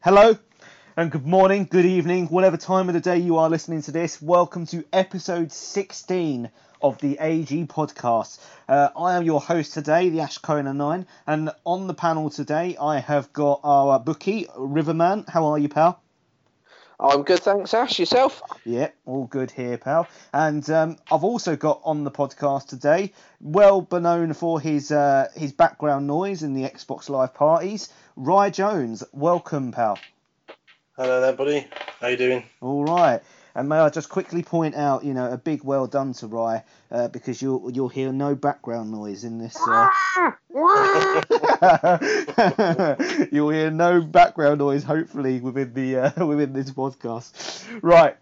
Hello and good morning, good evening, whatever time of the day you are listening to this. Welcome to episode 16 of the AG podcast. Uh, I am your host today, the Ash Kona 9, and on the panel today I have got our bookie, Riverman. How are you, pal? I'm good, thanks, Ash. Yourself? Yeah, all good here, pal. And um, I've also got on the podcast today, well known for his uh, his background noise in the Xbox Live parties, Rye Jones. Welcome, pal. Hello there, buddy. How you doing? All right. And may I just quickly point out, you know, a big well done to Rye, uh, because you'll you'll hear no background noise in this. Uh... you'll hear no background noise, hopefully, within the uh, within this podcast. Right.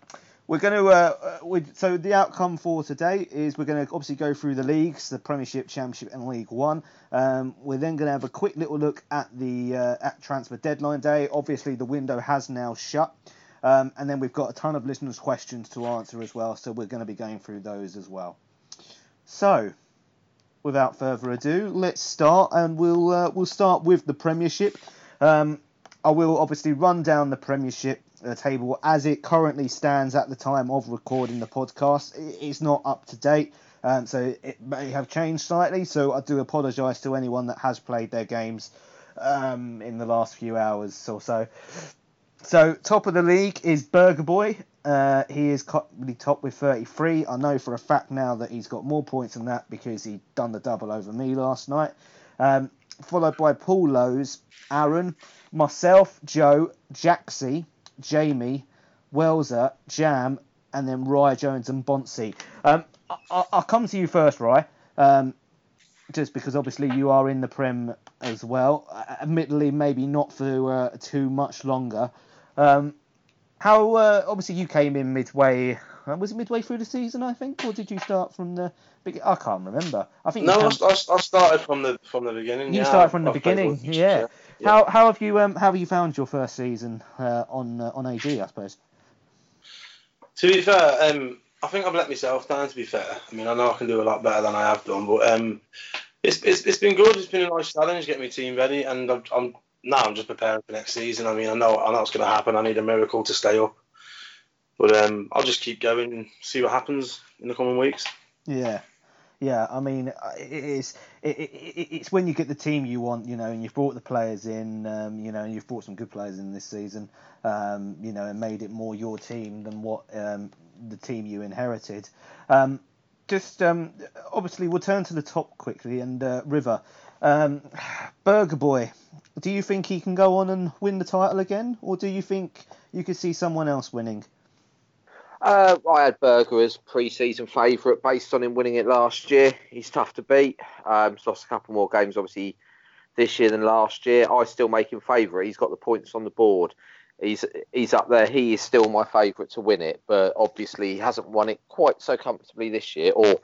We're going to, uh, we, so the outcome for today is we're going to obviously go through the leagues, the Premiership, Championship, and League One. Um, we're then going to have a quick little look at the uh, at transfer deadline day. Obviously, the window has now shut, um, and then we've got a ton of listeners' questions to answer as well. So we're going to be going through those as well. So, without further ado, let's start, and we'll uh, we'll start with the Premiership. Um, I will obviously run down the Premiership uh, table as it currently stands at the time of recording the podcast. It's not up to date, um, so it may have changed slightly. So I do apologise to anyone that has played their games um, in the last few hours or so. So top of the league is Burger Boy. Uh, he is currently top with 33. I know for a fact now that he's got more points than that because he done the double over me last night. Um, followed by Paul Lowe's, Aaron, myself, Joe, Jaxie, Jamie, Welser, Jam, and then Rye Jones and Bonsi. Um, I, will come to you first, Rye, um, just because obviously you are in the Prem as well. Uh, admittedly, maybe not for uh, too much longer. Um, how uh, obviously you came in midway. Uh, was it midway through the season? I think, or did you start from the? I can't remember. I think no, I, I, started from the from the beginning. You yeah, started from the beginning, yeah. yeah. How how have you um how have you found your first season uh, on uh, on AG? I suppose. To be fair, um, I think I've let myself down. To be fair, I mean I know I can do a lot better than I have done, but um, it's it's, it's been good. It's been a nice challenge, getting my team ready, and I'm, I'm now I'm just preparing for next season. I mean, I know I know it's going to happen. I need a miracle to stay up, but um, I'll just keep going and see what happens in the coming weeks. Yeah, yeah. I mean, it is it, it, it's when you get the team you want, you know, and you've brought the players in, um, you know, and you've brought some good players in this season, um, you know, and made it more your team than what um, the team you inherited. Um, just um, obviously, we'll turn to the top quickly and uh, River. Um, Burger Boy, do you think he can go on and win the title again, or do you think you could see someone else winning? Uh, I had Burger as pre-season favourite based on him winning it last year. He's tough to beat. Um, he's lost a couple more games, obviously, this year than last year. I still make him favourite. He's got the points on the board. He's he's up there. He is still my favourite to win it, but obviously he hasn't won it quite so comfortably this year, or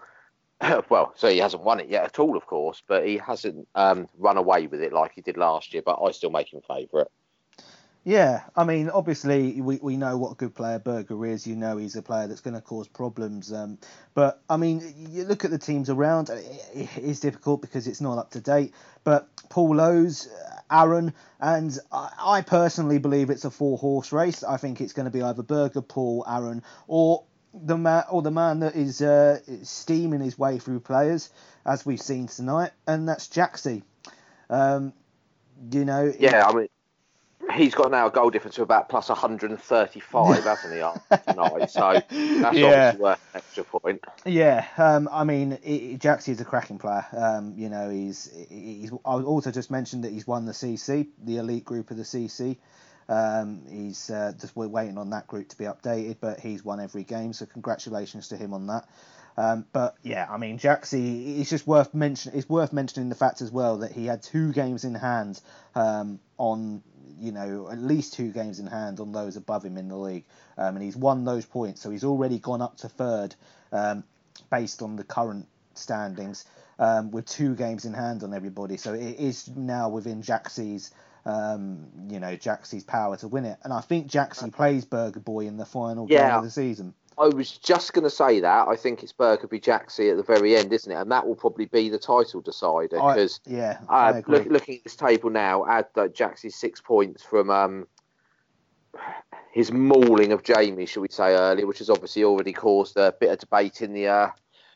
well, so he hasn't won it yet at all, of course, but he hasn't um, run away with it like he did last year. But I still make him favourite. Yeah, I mean, obviously we, we know what a good player Burger is. You know he's a player that's going to cause problems. Um, but I mean, you look at the teams around. It is difficult because it's not up to date. But Paul Lowe's, Aaron, and I, I personally believe it's a four horse race. I think it's going to be either Burger, Paul, Aaron, or the man or the man that is uh, steaming his way through players, as we've seen tonight, and that's Jaxie. Um, you know. Yeah, I mean, he's got now a goal difference of about plus 135, hasn't he? Tonight, so that's yeah. obviously worth an extra point. Yeah, um, I mean, Jaxie is a cracking player. Um, you know, he's he's. I also just mentioned that he's won the CC, the elite group of the CC. Um, he's uh, just we're waiting on that group to be updated, but he's won every game, so congratulations to him on that. Um, but yeah, I mean, Jaxie, it's just worth mention. It's worth mentioning the fact as well that he had two games in hand um, on, you know, at least two games in hand on those above him in the league, um, and he's won those points. So he's already gone up to third, um, based on the current standings, um, with two games in hand on everybody. So it is now within Jaxie's um, you know, Jaxie's power to win it. And I think Jaxie plays Burger Boy in the final yeah. game of the season. I was just going to say that. I think it's Burger Boy Jaxie at the very end, isn't it? And that will probably be the title decider because yeah, uh, look, looking at this table now, add uh, Jaxie's six points from um, his mauling of Jamie, shall we say, earlier, which has obviously already caused a bit of debate in the uh,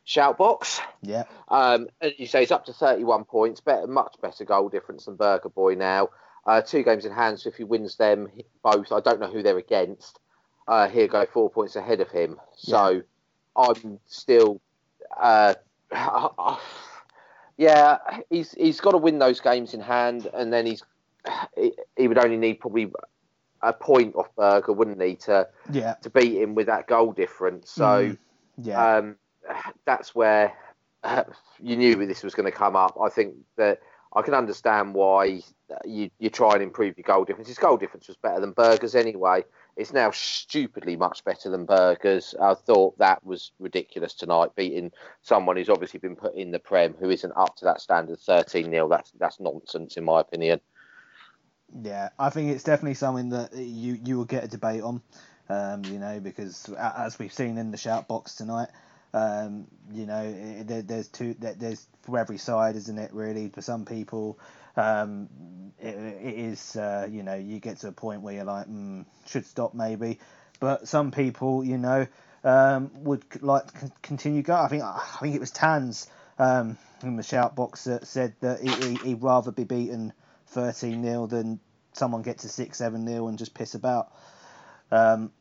shout box. Yeah. Um, and you say it's up to 31 points, better, much better goal difference than Burger Boy now. Uh, two games in hand, so if he wins them both, I don't know who they're against. Uh, he'll go four points ahead of him. So I'm still, uh, yeah, he's he's got to win those games in hand, and then he's he, he would only need probably a point off Burger, wouldn't he, to Yeah. to beat him with that goal difference. So Mm, yeah. um, that's where uh, you knew this was going to come up. I think that I can understand why you you try and improve your goal difference. His goal difference was better than Burgers anyway. It's now stupidly much better than Burgers. I thought that was ridiculous tonight, beating someone who's obviously been put in the Prem who isn't up to that standard 13 0 That's that's nonsense in my opinion. Yeah, I think it's definitely something that you you will get a debate on, um, you know, because as we've seen in the shout box tonight, um, you know, i- there, there's two, there- there's for every side, isn't it? Really, for some people, um, it, it is, uh, you know, you get to a point where you're like, mm, should stop maybe, but some people, you know, um, would like to con- continue go. I think I think it was Tans um, in the shout box that said that he, he'd rather be beaten 13 0 than someone get to 6 7 0 and just piss about. Um,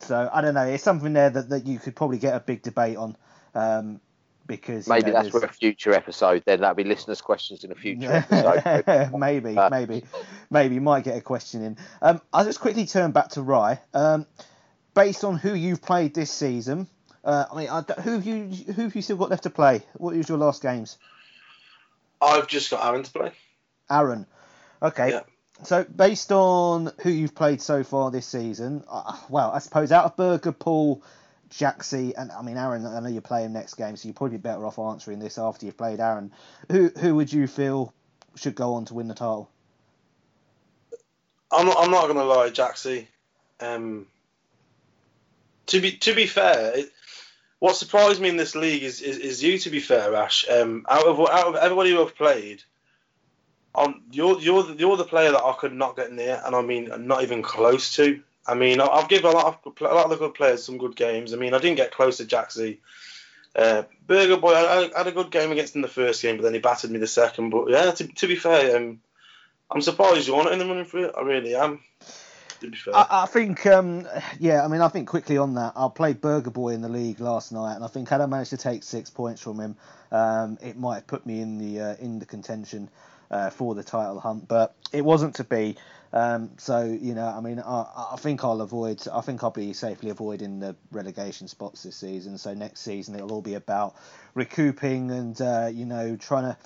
so I don't know. It's something there that, that you could probably get a big debate on um, because you Maybe know, that's for a future episode. Then that'll be listeners' questions in a future episode. maybe, Uh, maybe, maybe you might get a question in. Um, I'll just quickly turn back to Rye. Um, based on who you've played this season, uh, I mean, I who have you who have you still got left to play? What was your last games? I've just got Aaron to play. Aaron. Okay. Yeah. So based on who you've played so far this season, uh, well, I suppose out of Burger, Paul, Jaxie, and I mean Aaron, I know you're playing next game, so you're probably better off answering this after you've played Aaron. Who who would you feel should go on to win the title? I'm not, I'm not gonna lie, Jaxie. Um, to be to be fair, it, what surprised me in this league is, is, is you. To be fair, Ash. Um, out of out of everybody who I've played, um, you're you're the, you're the player that I could not get near, and I mean not even close to. I mean, I've given a lot of a lot of the good players some good games. I mean, I didn't get close to Jaxie. Uh, Burger Boy, I, I had a good game against him the first game, but then he battered me the second. But yeah, to, to be fair, um, I'm surprised you it in the running for it. I really am. To be fair. I, I think, um, yeah, I mean, I think quickly on that, I played Burger Boy in the league last night, and I think had I managed to take six points from him, um, it might have put me in the uh, in the contention uh, for the title hunt, but it wasn't to be. Um, so you know, I mean, I, I think I'll avoid. I think I'll be safely avoiding the relegation spots this season. So next season it'll all be about recouping and uh, you know trying to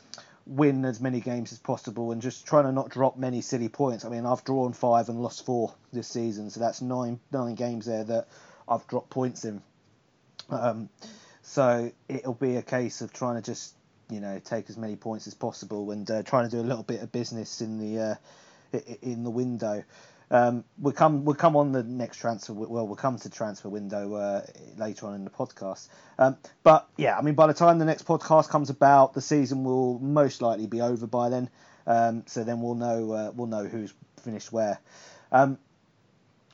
win as many games as possible and just trying to not drop many silly points. I mean, I've drawn five and lost four this season, so that's nine nine games there that I've dropped points in. Um, so it'll be a case of trying to just you know take as many points as possible and uh, trying to do a little bit of business in the uh, in the window. Um, we'll come we'll come on the next transfer. Well, we'll come to transfer window uh, later on in the podcast. Um, but yeah, I mean, by the time the next podcast comes about, the season will most likely be over by then. Um, so then we'll know uh, we'll know who's finished where. Um,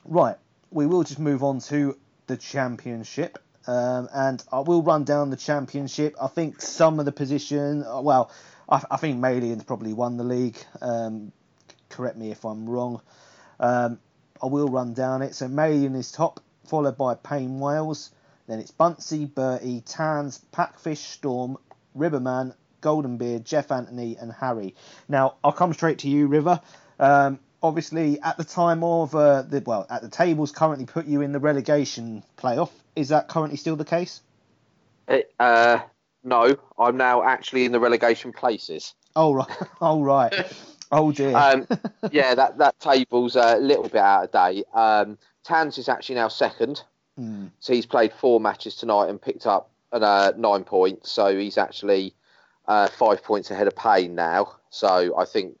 right, we will just move on to the championship. Um, and I will run down the championship. I think some of the position, uh, well, I, I think Malian's probably won the league. Um, correct me if I'm wrong. Um, I will run down it. So Malian is top, followed by Payne Wales. Then it's Bunsey, Bertie, Tans, Packfish, Storm, Riverman, Goldenbeard, Jeff Anthony, and Harry. Now I'll come straight to you, River. Um, obviously, at the time of uh, the well, at the tables currently put you in the relegation playoff. Is that currently still the case? It, uh, no, I'm now actually in the relegation places. Oh right, oh right, oh dear. Um, yeah, that, that table's a little bit out of date. Um, Tans is actually now second, Hmm. so he's played four matches tonight and picked up uh, nine points. So he's actually uh, five points ahead of Payne now. So I think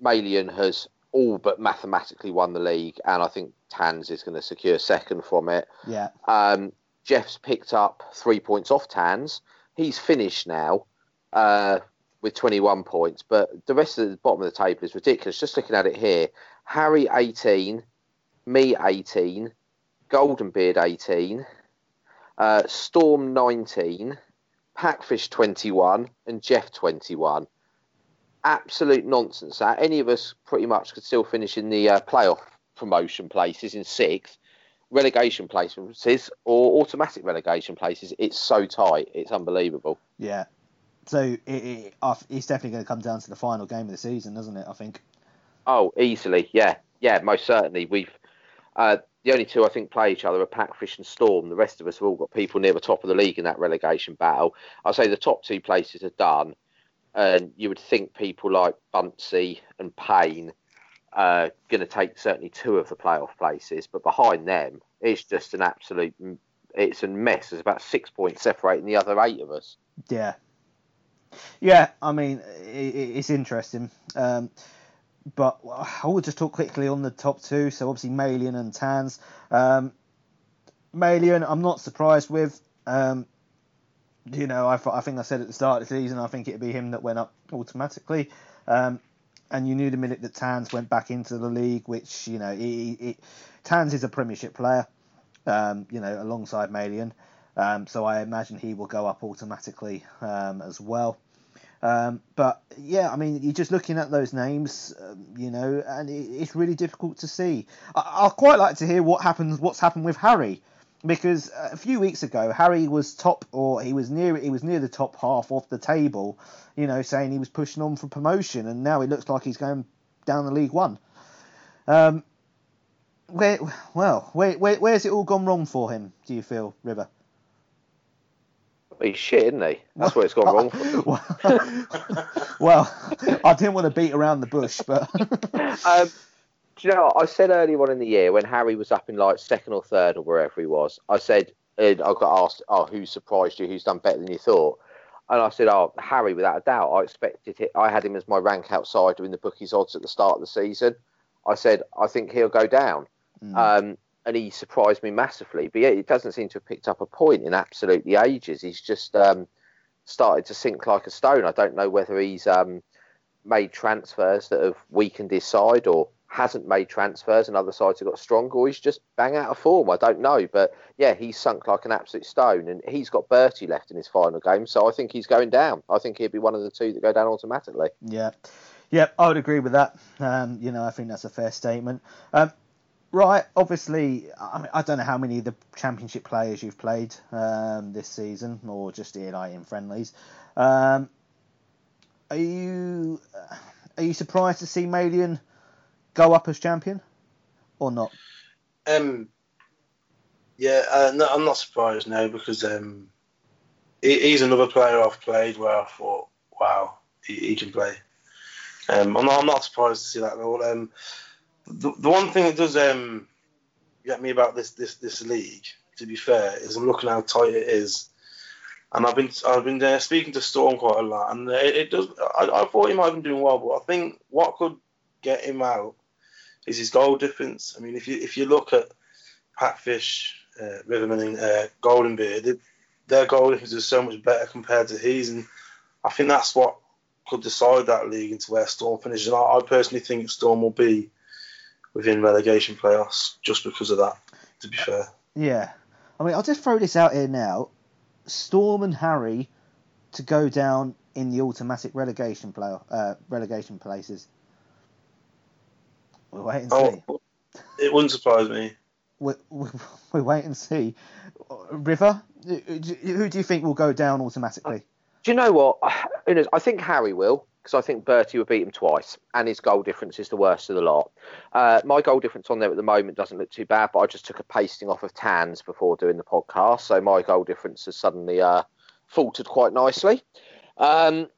Malian has all but mathematically won the league, and I think Tans is going to secure second from it. Yeah, Um, Jeff's picked up three points off Tans. He's finished now uh, with 21 points, but the rest of the bottom of the table is ridiculous. Just looking at it here, Harry 18, me 18, Goldenbeard 18, uh, Storm 19, Packfish 21, and Jeff 21. Absolute nonsense. That any of us pretty much could still finish in the uh, playoff promotion places in sixth, relegation places or automatic relegation places. It's so tight. It's unbelievable. Yeah. So it, it, it's definitely going to come down to the final game of the season, doesn't it? I think. Oh, easily, yeah, yeah, most certainly. We've uh, the only two I think play each other are Packfish and Storm. The rest of us have all got people near the top of the league in that relegation battle. I'll say the top two places are done, and you would think people like Bunce and Payne are going to take certainly two of the playoff places, but behind them, it's just an absolute it's a mess. There's about six points separating the other eight of us. Yeah, yeah. I mean, it's interesting. Um, but I will just talk quickly on the top two. So obviously Malian and Tans. Um, Malian, I'm not surprised with. Um, you know, I, I think I said at the start of the season, I think it'd be him that went up automatically. Um, and you knew the minute that Tans went back into the league, which you know, he, he, Tans is a Premiership player, um, you know, alongside Malian. Um, so I imagine he will go up automatically um, as well. Um, but yeah, I mean, you're just looking at those names, um, you know, and it, it's really difficult to see. I, will quite like to hear what happens, what's happened with Harry, because a few weeks ago Harry was top, or he was near, he was near the top half of the table, you know, saying he was pushing on for promotion, and now it looks like he's going down the League One. Um, where, well, where, where, where's it all gone wrong for him? Do you feel, River? He's shit, isn't he? That's where it's gone wrong. well, I didn't want to beat around the bush, but. um, do you know? I said earlier on in the year when Harry was up in like second or third or wherever he was, I said, I got asked, "Oh, who surprised you? Who's done better than you thought?" And I said, "Oh, Harry, without a doubt. I expected it. I had him as my rank outsider in the bookies odds at the start of the season. I said, I think he'll go down." Mm. Um, and he surprised me massively. But yeah, it doesn't seem to have picked up a point in absolutely ages. He's just um, started to sink like a stone. I don't know whether he's um, made transfers that have weakened his side or hasn't made transfers and other sides have got stronger or he's just bang out of form. I don't know. But yeah, he's sunk like an absolute stone and he's got Bertie left in his final game. So I think he's going down. I think he'll be one of the two that go down automatically. Yeah. Yeah, I would agree with that. Um, you know, I think that's a fair statement. Um, Right, obviously, I, mean, I don't know how many of the championship players you've played um, this season, or just like in friendlies. Um, are you are you surprised to see Malian go up as champion, or not? Um, yeah, uh, no, I'm not surprised now because um, he, he's another player I've played where I thought, wow, he, he can play. Um, I'm not, I'm not surprised to see that at all. Um, the, the one thing that does um, get me about this, this this league, to be fair, is I'm looking how tight it is, and I've been I've been uh, speaking to Storm quite a lot, and it, it does. I, I, thought he might have been doing well, but I think what could get him out is his goal difference. I mean, if you if you look at Packfish, uh, Riverman, and uh, Goldenbeard, their goal difference is so much better compared to his, and I think that's what could decide that league into where Storm finishes. And I, I personally think Storm will be within relegation playoffs just because of that. To be fair. Yeah, I mean, I'll just throw this out here now: Storm and Harry to go down in the automatic relegation play uh, relegation places. We'll wait and oh, see. It wouldn't surprise me. We, we, we wait and see. River, who do you think will go down automatically? Do you know what? I think Harry will because I think Bertie would beat him twice, and his goal difference is the worst of the lot. Uh, my goal difference on there at the moment doesn't look too bad, but I just took a pasting off of Tans before doing the podcast, so my goal difference has suddenly uh, faltered quite nicely. Um,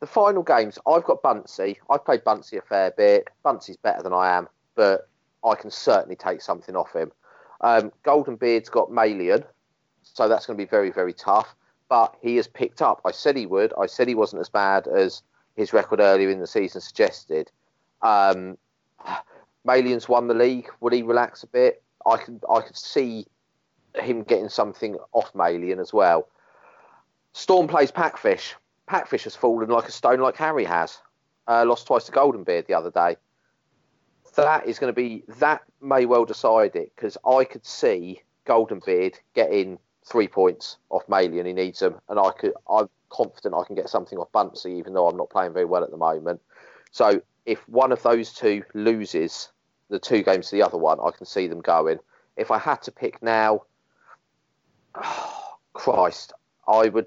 the final games, I've got Buncey. I've played Buncey a fair bit. Buncey's better than I am, but I can certainly take something off him. Um, Goldenbeard's got Malian, so that's going to be very, very tough but he has picked up. I said he would. I said he wasn't as bad as his record earlier in the season suggested. Um, Malian's won the league. Would he relax a bit? I can I could see him getting something off Malian as well. Storm plays Packfish. Packfish has fallen like a stone, like Harry has. Uh, lost twice to Goldenbeard the other day. that is going to be that may well decide it because I could see Golden Beard getting three points off Maley and he needs them, and I could I'm confident I can get something off Buncey even though I'm not playing very well at the moment. So if one of those two loses the two games to the other one, I can see them going. If I had to pick now, oh, Christ, I would.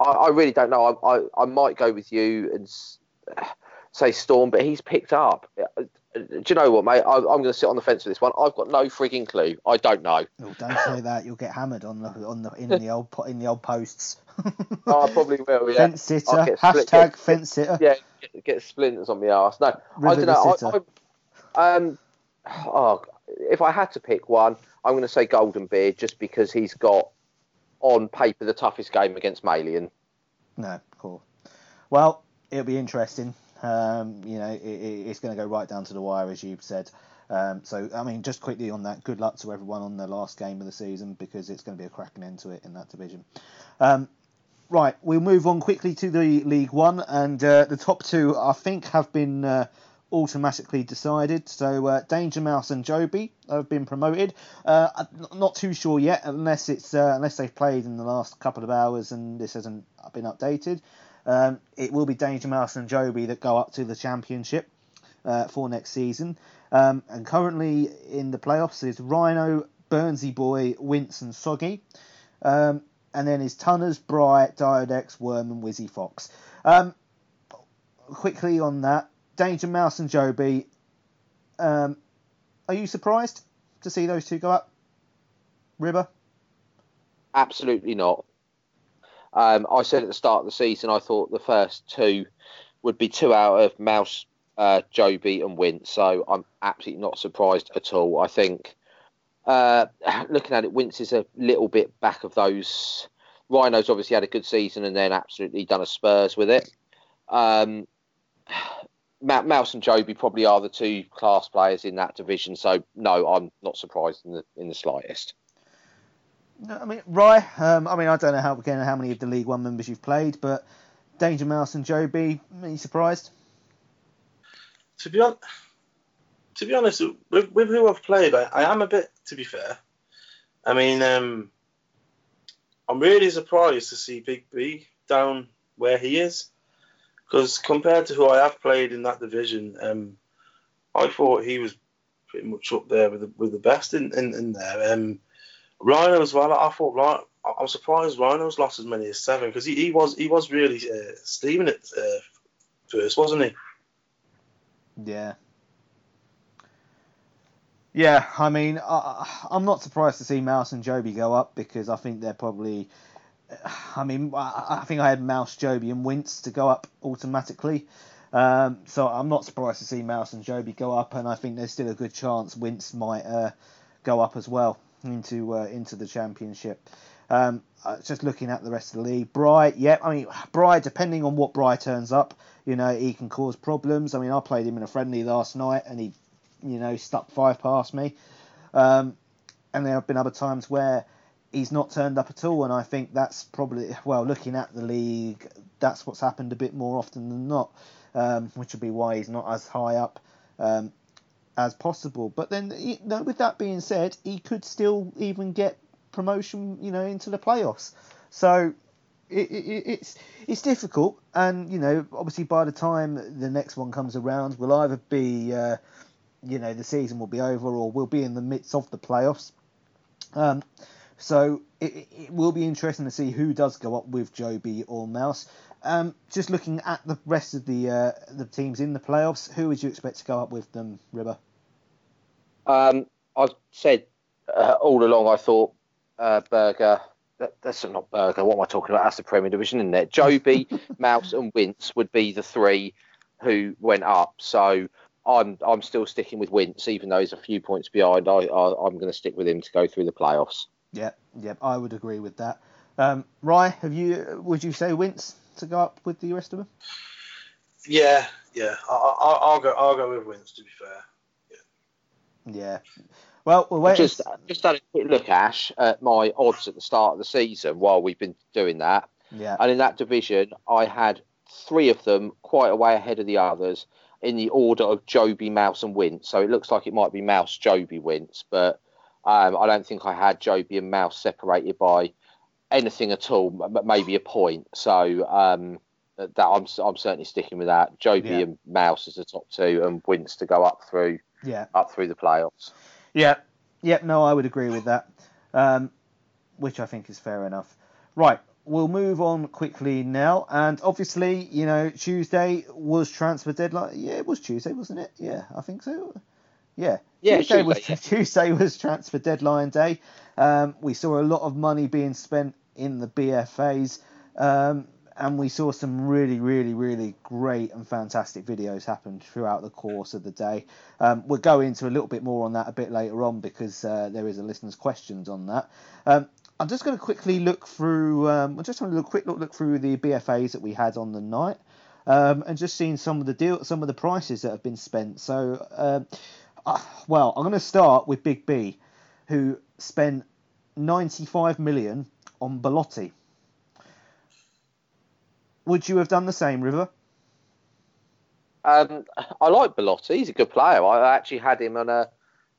I, I, really don't know. I, I, I might go with you and say Storm, but he's picked up. Uh, do you know what, mate? I, am going to sit on the fence with this one. I've got no frigging clue. I don't know. Oh, don't say that. You'll get hammered on the on the in the old in the old posts. oh, I probably will. Yeah. Fence sitter. Hashtag split, fence sitter. Yeah, get, get, splinters on my ass. No, I don't know. I, I, um, oh, if I had to pick one, I'm going to say Golden Beard just because he's got on paper the toughest game against Malian. No, cool. Well, it'll be interesting. Um, you know, it, it's going to go right down to the wire, as you've said. Um, so, I mean, just quickly on that, good luck to everyone on the last game of the season because it's going to be a cracking end to it in that division. Um, right, we'll move on quickly to the League One, and uh, the top two, I think, have been uh, automatically decided. So, uh, Danger Mouse and Joby have been promoted. Uh, not too sure yet, unless it's uh, unless they've played in the last couple of hours and this hasn't been updated. Um, it will be Danger Mouse and Joby that go up to the championship uh, for next season. Um, and currently in the playoffs is Rhino, Burnsy Boy, Wince, and Soggy. Um, and then is Tunners, Bright, Diodex, Worm, and Wizzy Fox. Um, quickly on that, Danger Mouse and Joby. Um, are you surprised to see those two go up? River? Absolutely not. Um, I said at the start of the season, I thought the first two would be two out of Mouse, uh, Joby, and Wint. So I'm absolutely not surprised at all. I think uh, looking at it, Wince is a little bit back of those. Rhinos obviously had a good season and then absolutely done a Spurs with it. Um, Mouse and Joby probably are the two class players in that division. So no, I'm not surprised in the in the slightest. No, I mean, Rye. Um, I mean, I don't know how again how many of the League One members you've played, but Danger Mouse and Joby, are you surprised? To be honest, to be honest, with, with who I've played, I, I, am a bit. To be fair, I mean, um, I'm really surprised to see Big B down where he is, because compared to who I have played in that division, um, I thought he was pretty much up there with the, with the best in, in, in there. Um, Rhino as well. I thought Rhino, I'm surprised Rhino's lost as many as seven because he, he was he was really uh, steaming it uh, first, wasn't he? Yeah. Yeah, I mean, I, I'm not surprised to see Mouse and Joby go up because I think they're probably. I mean, I think I had Mouse, Joby, and Wince to go up automatically. Um, so I'm not surprised to see Mouse and Joby go up, and I think there's still a good chance Wince might uh, go up as well into uh, into the championship. Um, uh, just looking at the rest of the league, Bry, yeah, I mean Bry, depending on what Bry turns up, you know, he can cause problems. I mean, I played him in a friendly last night, and he, you know, stuck five past me. Um, and there have been other times where he's not turned up at all, and I think that's probably well, looking at the league, that's what's happened a bit more often than not, um, which would be why he's not as high up. Um, as possible. But then, you know, with that being said, he could still even get promotion, you know, into the playoffs. So it, it, it's it's difficult, and you know, obviously by the time the next one comes around, we'll either be, uh, you know, the season will be over, or we'll be in the midst of the playoffs. Um, so it, it will be interesting to see who does go up with Joby or Mouse. Um, just looking at the rest of the uh, the teams in the playoffs, who would you expect to go up with them, River? Um, I've said uh, all along. I thought uh, Burger. That, that's not Burger. What am I talking about? That's the Premier Division, isn't it? Joby, Mouse, and Wince would be the three who went up. So I'm I'm still sticking with Wince, even though he's a few points behind. I, I am going to stick with him to go through the playoffs. Yeah, yeah, I would agree with that. Um, Rye, have you? Would you say Wince to go up with the rest of them? Yeah, yeah. I, will go. I'll go with Wince. To be fair. Yeah. yeah. Well, we'll wait. Just, just had a quick look, Ash, at my odds at the start of the season while we've been doing that. Yeah. And in that division, I had three of them quite a way ahead of the others. in the order of Joby, Mouse, and Wince. So it looks like it might be Mouse, Joby, Wince, but um, I don't think I had Joby and Mouse separated by anything at all, but maybe a point. So um, that I'm I'm certainly sticking with that. Joby yeah. and Mouse as the top two, and Wince to go up through yeah up through the playoffs. Yeah, yeah. No, I would agree with that, um, which I think is fair enough. Right, we'll move on quickly now, and obviously, you know, Tuesday was transfer deadline. Yeah, it was Tuesday, wasn't it? Yeah, I think so. Yeah, yeah Tuesday, Tuesday was yeah. Tuesday was transfer deadline day. Um, we saw a lot of money being spent in the BFAs. Um, and we saw some really, really, really great and fantastic videos happen throughout the course of the day. Um, we'll go into a little bit more on that a bit later on because uh, there is a listener's questions on that. Um, I'm just going to quickly look through. Um, I'm just to look quick look, look through the BFAs that we had on the night, um, and just seeing some of the deal, some of the prices that have been spent. So, uh, uh, well, I'm going to start with Big B, who spent 95 million on Belotti. Would you have done the same, River? Um, I like Belotti. He's a good player. I actually had him on a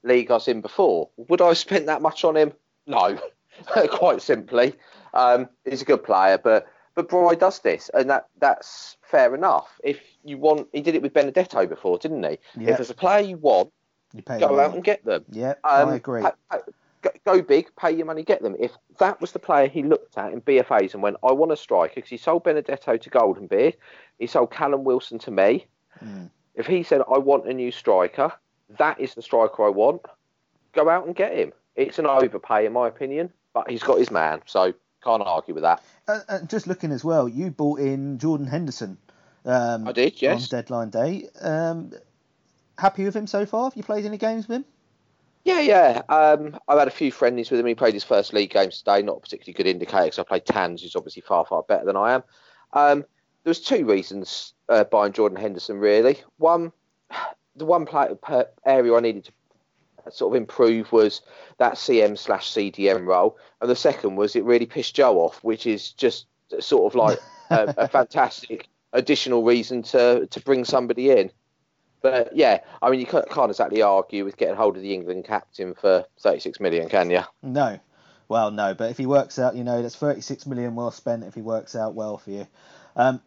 league I was in before. Would I have spent that much on him? No, quite simply. Um, he's a good player, but but Bry does this, and that that's fair enough. If you want, he did it with Benedetto before, didn't he? If there's a player you want, You pay go out and get them. Yeah, Um, I agree. pa- pa- go- go big, pay your money, get them. If that was the player he looked at in BFAs and went, I want a striker, because he sold Benedetto to Golden Beard, he sold Callum Wilson to me. Mm. If he said, I want a new striker, that is the striker I want, go out and get him. It's an overpay, in my opinion, but he's got his man, so can't argue with that. Uh, uh, just looking as well, you bought in Jordan Henderson. Um, I did, yes. On deadline day. Um, happy with him so far? Have you played any games with him? Yeah, yeah. Um, I've had a few friendlies with him. He played his first league games today. Not a particularly good indicator because I played Tans, who's obviously far, far better than I am. Um, there was two reasons uh, buying Jordan Henderson. Really, one, the one play, area I needed to sort of improve was that CM slash CDM role, and the second was it really pissed Joe off, which is just sort of like a, a fantastic additional reason to to bring somebody in. But yeah, I mean, you can't, can't exactly argue with getting hold of the England captain for 36 million, can you? No. Well, no, but if he works out, you know, that's 36 million well spent if he works out well for you. Um,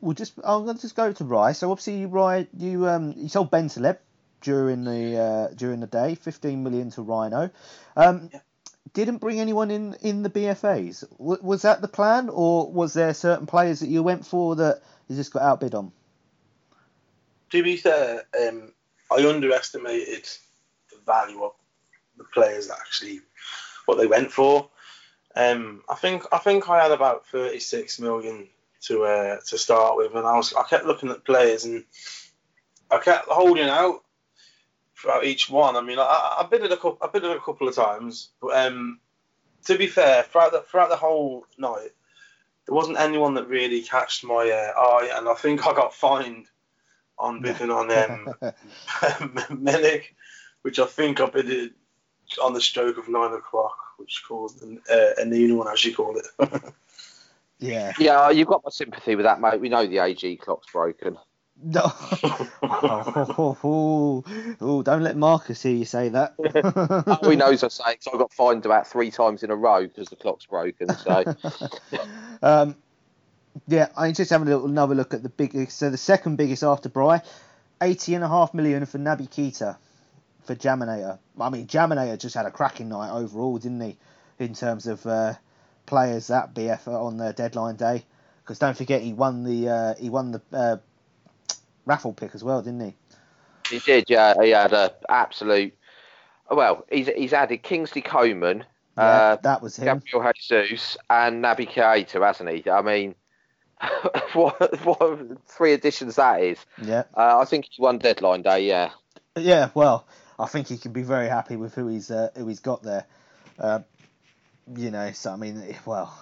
we'll just, I'm going to just go to Rye. So obviously, Rye, you um, you sold Bentaleb during the uh, during the day, 15 million to Rhino. Um, Didn't bring anyone in in the BFAs. W- was that the plan, or was there certain players that you went for that you just got outbid on? To be fair, um, I underestimated the value of the players actually what they went for. Um, I think I think I had about 36 million to uh, to start with, and I was I kept looking at players and I kept holding out throughout each one. I mean, I, I bid it a couple I bid it a couple of times, but um, to be fair, throughout the throughout the whole night, there wasn't anyone that really catched my uh, eye, and I think I got fined on bidding on um, Menig, which I think I bid it on the stroke of nine o'clock, which caused an, uh, a new one, as you call it. yeah. Yeah, you've got my sympathy with that, mate. We know the AG clock's broken. No. oh, oh, oh, oh, don't let Marcus hear you say that. Oh, he knows I say it 'cause I got fined about three times in a row because the clock's broken. So um, yeah, I'm just having a little another look at the biggest. So the second biggest after Bry, eighty and a half million for Naby Keita for Jaminator. I mean, Jaminator just had a cracking night overall, didn't he? In terms of uh, players that BF on their deadline day. Because don't forget, he won the uh, he won the uh, raffle pick as well, didn't he? he did. Yeah, he had a absolute. Well, he's he's added Kingsley Coman, Yeah, uh, that was him. Gabriel Jesus, and Naby Keita, hasn't he? I mean, what what three additions that is? Yeah. Uh, I think he won deadline day. Yeah. Yeah, well, I think he can be very happy with who he's uh, who he's got there. Uh, you know, so I mean, well,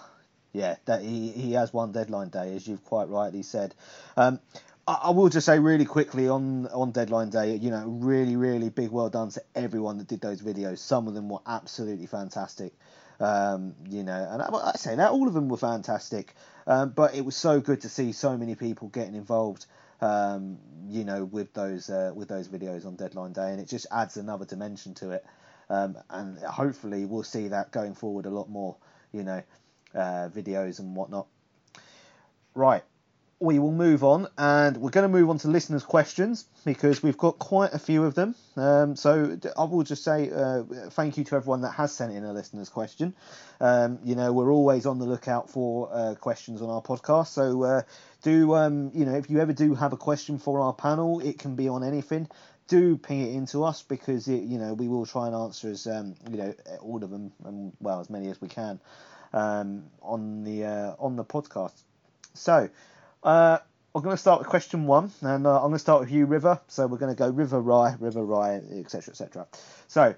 yeah, that he he has one deadline day, as you've quite rightly said. Um, I, I will just say really quickly on on deadline day, you know, really really big well done to everyone that did those videos. Some of them were absolutely fantastic. Um, you know, and I, I say that all of them were fantastic. Um, but it was so good to see so many people getting involved Um, you know, with those uh, with those videos on deadline day, and it just adds another dimension to it. Um, and hopefully, we'll see that going forward a lot more. You know, uh, videos and whatnot. Right, we will move on, and we're going to move on to listeners' questions because we've got quite a few of them. Um, so I will just say uh, thank you to everyone that has sent in a listener's question. Um, you know, we're always on the lookout for uh, questions on our podcast. So uh, do um, you know if you ever do have a question for our panel, it can be on anything. Do ping it into us because it, you know we will try and answer as um, you know all of them and well as many as we can um, on the uh, on the podcast. So. Uh, I'm going to start with question one, and uh, I'm going to start with you, River. So we're going to go River Rye, River Rye, etc., etc. So,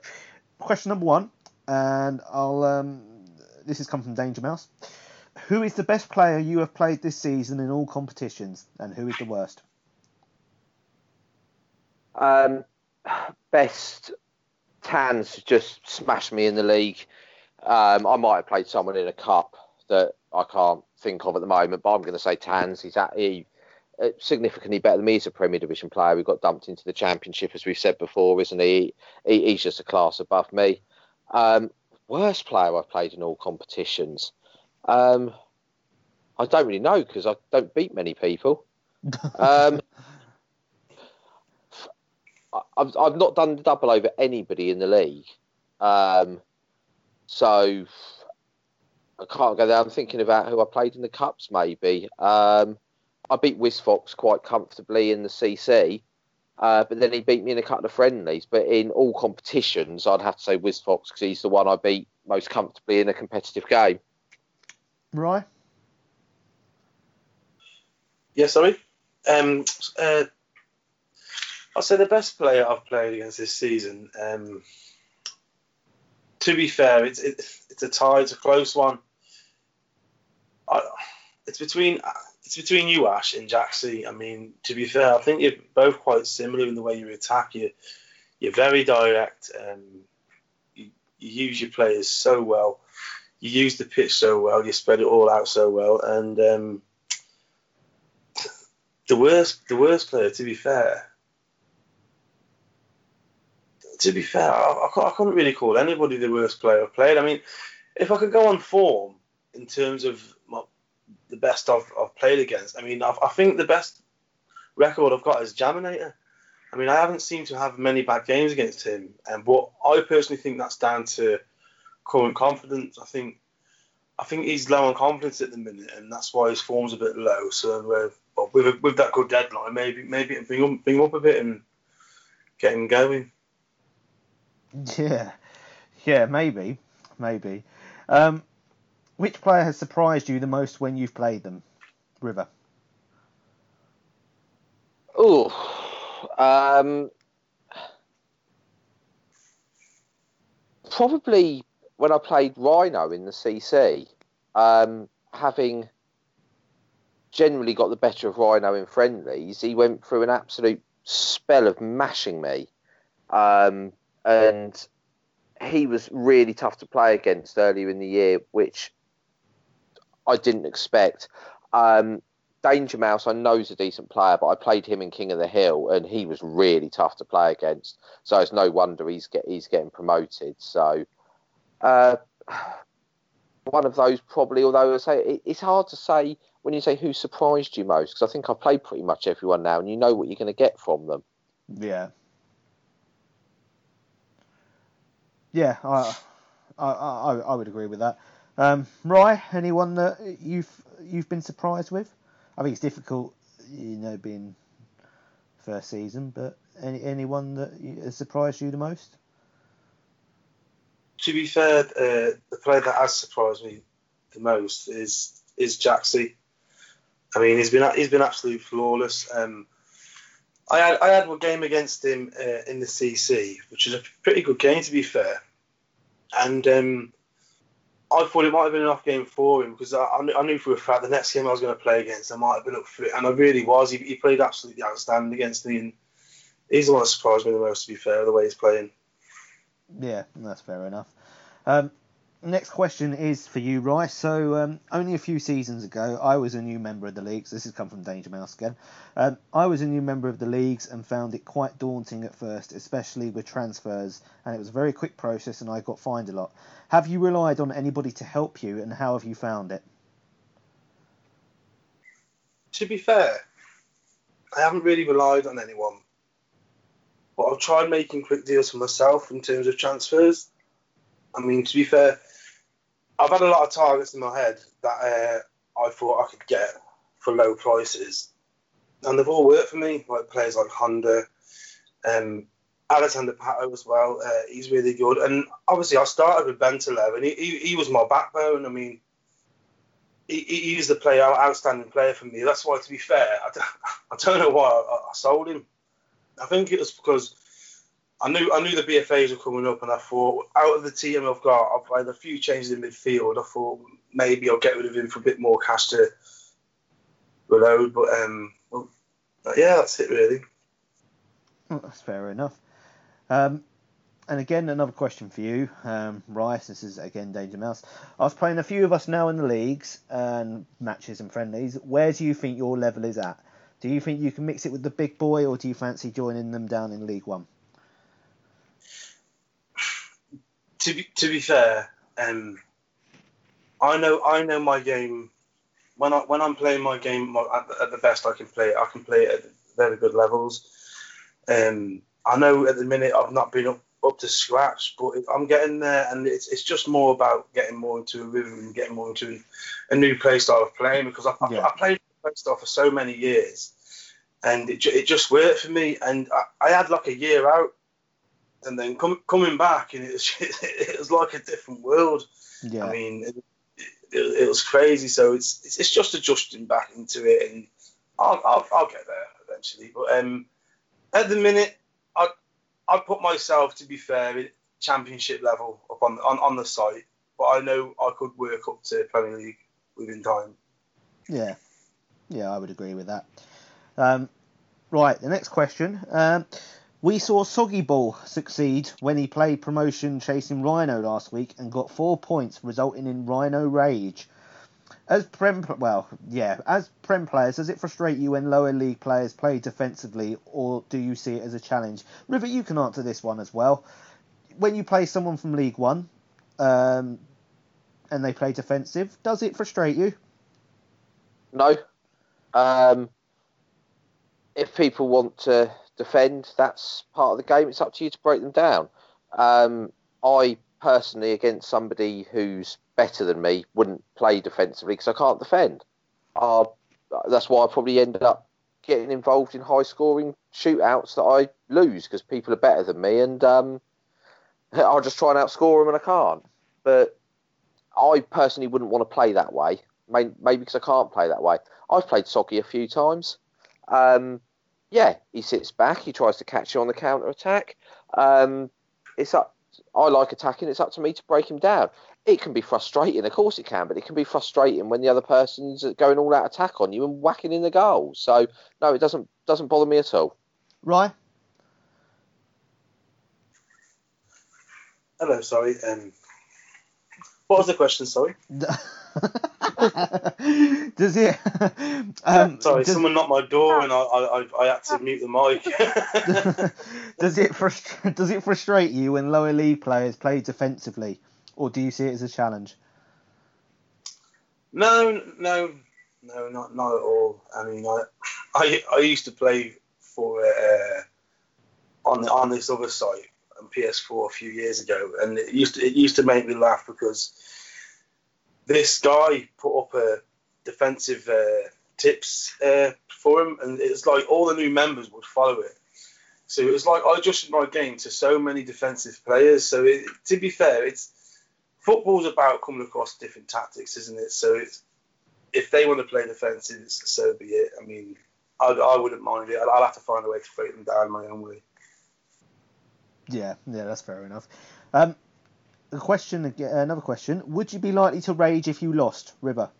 question number one, and I'll. Um, this has come from Danger Mouse. Who is the best player you have played this season in all competitions, and who is the worst? Um, best Tans just smashed me in the league. Um, I might have played someone in a cup that I can't think of at the moment, but I'm going to say Tans. He's at, he, uh, significantly better than me. He's a Premier Division player. We got dumped into the Championship, as we've said before, isn't he? he he's just a class above me. Um, worst player I've played in all competitions. Um, I don't really know because I don't beat many people. Um, I've, I've not done the double over anybody in the league. Um, so I can't go there. I'm thinking about who I played in the cups. Maybe um, I beat Wisfox quite comfortably in the CC, uh, but then he beat me in a couple of friendlies. But in all competitions, I'd have to say Wisfox because he's the one I beat most comfortably in a competitive game. Right. Yeah, sorry. Um, uh, I'll say the best player I've played against this season. Um, to be fair, it's it, it's a tie. It's a close one. I, it's between it's between you, Ash, and Jaxie. I mean, to be fair, I think you're both quite similar in the way you attack. You you're very direct. Um, you, you use your players so well. You use the pitch so well. You spread it all out so well. And um, the worst the worst player, to be fair, to be fair, I, I, couldn't really call anybody the worst player I've played. I mean, if I could go on form in terms of my, the best I've, I've, played against, I mean, I've, i think the best record I've got is Jaminator. I mean, I haven't seemed to have many bad games against him, and but I personally think that's down to current confidence. I think I think he's low on confidence at the minute, and that's why his form's a bit low. So uh, well, with with that good deadline, maybe maybe bring him bring him up a bit and get him going. Yeah, yeah, maybe, maybe. Um, which player has surprised you the most when you've played them, River? Oh, um, probably when I played Rhino in the CC, um, having generally got the better of Rhino in friendlies, he went through an absolute spell of mashing me. Um, and he was really tough to play against earlier in the year, which I didn't expect. Um, Danger Mouse, I know is a decent player, but I played him in King of the Hill, and he was really tough to play against. So it's no wonder he's get he's getting promoted. So uh, one of those probably. Although I say it, it's hard to say when you say who surprised you most, because I think I've played pretty much everyone now, and you know what you're going to get from them. Yeah, Yeah, I, I, I, I would agree with that. Um, Rye, anyone that you've you've been surprised with? I think it's difficult, you know, being first season, but any anyone that has surprised you the most? To be fair, uh, the player that has surprised me the most is is Jaxie. I mean, he's been he's been absolutely flawless. Um, I had I had one game against him uh, in the CC, which is a pretty good game to be fair and um, I thought it might have been an off game for him because I, I, knew for a fact the next game I was going to play against, I might have been up for it, and I really was. He, he played absolutely outstanding against me, and he's the one that surprised me the most. To be fair, the way he's playing. Yeah, that's fair enough. Um, next question is for you, Rice. So, um, only a few seasons ago, I was a new member of the leagues. This has come from Danger Mouse again. Um, I was a new member of the leagues and found it quite daunting at first, especially with transfers, and it was a very quick process, and I got fined a lot. Have you relied on anybody to help you, and how have you found it? To be fair, I haven't really relied on anyone, but I've tried making quick deals for myself in terms of transfers. I mean, to be fair, I've had a lot of targets in my head that uh, I thought I could get for low prices, and they've all worked for me. Like players like Honda, um, Alexander Pato as well. Uh, he's really good, and obviously I started with Bentaleb, and he, he, he was my backbone. I mean, he, he's the player, outstanding player for me. That's why, to be fair, I don't, I don't know why I, I sold him. I think it was because I knew I knew the BFAs were coming up, and I thought out of the team I've got, I've had a few changes in midfield. I thought maybe I'll get rid of him for a bit more cash to reload. But um, well, yeah, that's it really. Well, that's fair enough. Um, and again, another question for you, um, Rice. This is again Danger Mouse. I was playing a few of us now in the leagues and matches and friendlies. Where do you think your level is at? Do you think you can mix it with the big boy, or do you fancy joining them down in League One? To be to be fair, um, I know I know my game. When I when I'm playing my game at the, at the best I can play it, I can play it at very good levels. Um, I know at the minute I've not been up, up to scratch, but I'm getting there, and it's it's just more about getting more into a rhythm and getting more into a new play style of playing because I, yeah. I, I played play style for so many years, and it, it just worked for me. And I, I had like a year out and then com- coming back, and it was, it was like a different world. Yeah. I mean, it, it, it, was crazy. So it's, it's just adjusting back into it, and I'll, I'll, I'll get there eventually. But um, at the minute, I I put myself, to be fair, at championship level up on, on on the site, but I know I could work up to Premier League within time. Yeah, yeah, I would agree with that. Um, right, the next question. Um, we saw Soggy Ball succeed when he played promotion chasing Rhino last week and got four points, resulting in Rhino Rage. As Prem, well, yeah, as Prem players, does it frustrate you when lower league players play defensively, or do you see it as a challenge? River, you can answer this one as well. When you play someone from League One, um, and they play defensive, does it frustrate you? No. Um, if people want to defend. That's part of the game. It's up to you to break them down. Um, I personally, against somebody who's better than me, wouldn't play defensively because I can't defend. Uh, that's why I probably ended up getting involved in high scoring shootouts that I lose because people are better than me and um, I'll just try and outscore them and I can't. But I personally wouldn't want to play that way, maybe because I can't play that way. I've played Soggy a few times. Um, yeah, he sits back. He tries to catch you on the counter attack. Um, it's up. I like attacking. It's up to me to break him down. It can be frustrating, of course it can, but it can be frustrating when the other person's going all out attack on you and whacking in the goal. So no, it doesn't doesn't bother me at all. Right. Hello, sorry. Um, what was the question? Sorry. does it? Um, Sorry, does, someone knocked my door and I, I, I had to mute the mic. does it frust- Does it frustrate you when lower league players play defensively, or do you see it as a challenge? No, no, no, not not at all. I mean, I I, I used to play for uh, on the, on this other site on PS4 a few years ago, and it used to it used to make me laugh because this guy put up a defensive uh, tips uh, for him, and it's like all the new members would follow it. So it was like I adjusted my game to so many defensive players. So it, to be fair, it's football's about coming across different tactics, isn't it? So it's if they want to play defensive, so be it. I mean, I, I wouldn't mind it. I'll have to find a way to break them down my own way. Yeah, yeah, that's fair enough. Um, a question another question. Would you be likely to rage if you lost, River?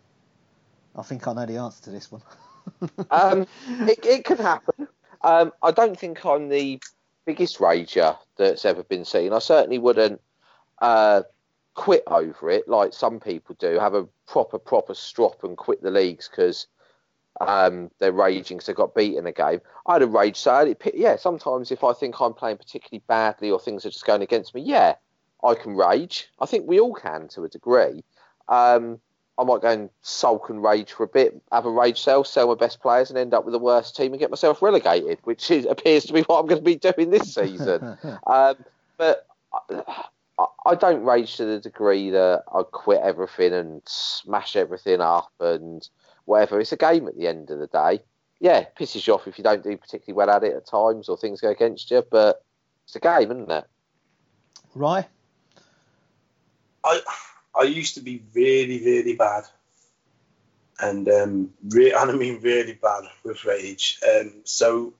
I think I know the answer to this one. um, it, it can happen. Um, I don't think I'm the biggest rager that's ever been seen. I certainly wouldn't uh, quit over it like some people do, have a proper proper strop and quit the leagues because um, they're raging because they got beaten a game. I had a rage side. Yeah, sometimes if I think I'm playing particularly badly or things are just going against me, yeah, I can rage. I think we all can to a degree. Um, I might go and sulk and rage for a bit, have a rage sale, sell my best players, and end up with the worst team and get myself relegated, which is, appears to be what I'm going to be doing this season. um, but I, I, don't rage to the degree that I quit everything and smash everything up and whatever. It's a game at the end of the day. Yeah, it pisses you off if you don't do particularly well at it at times or things go against you, but it's a game, isn't it? Right. I I used to be really, really bad, and um, re- and I mean really bad with rage. Um, so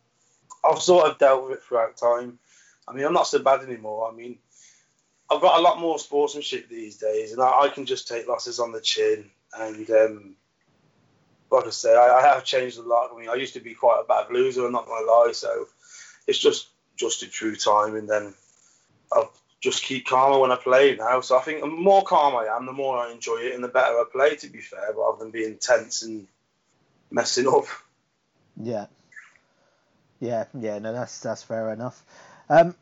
I've sort of dealt with it throughout time. I mean, I'm not so bad anymore. I mean, I've got a lot more sportsmanship these days, and I, I can just take losses on the chin. And um, like I say, I, I, have changed a lot. I mean, I used to be quite a bad loser. I'm not gonna lie. So it's just just a true time, and then I've just keep calmer when I play now. So I think the more calm I am, the more I enjoy it, and the better I play. To be fair, rather than being tense and messing up. Yeah. Yeah, yeah, no, that's that's fair enough. Um,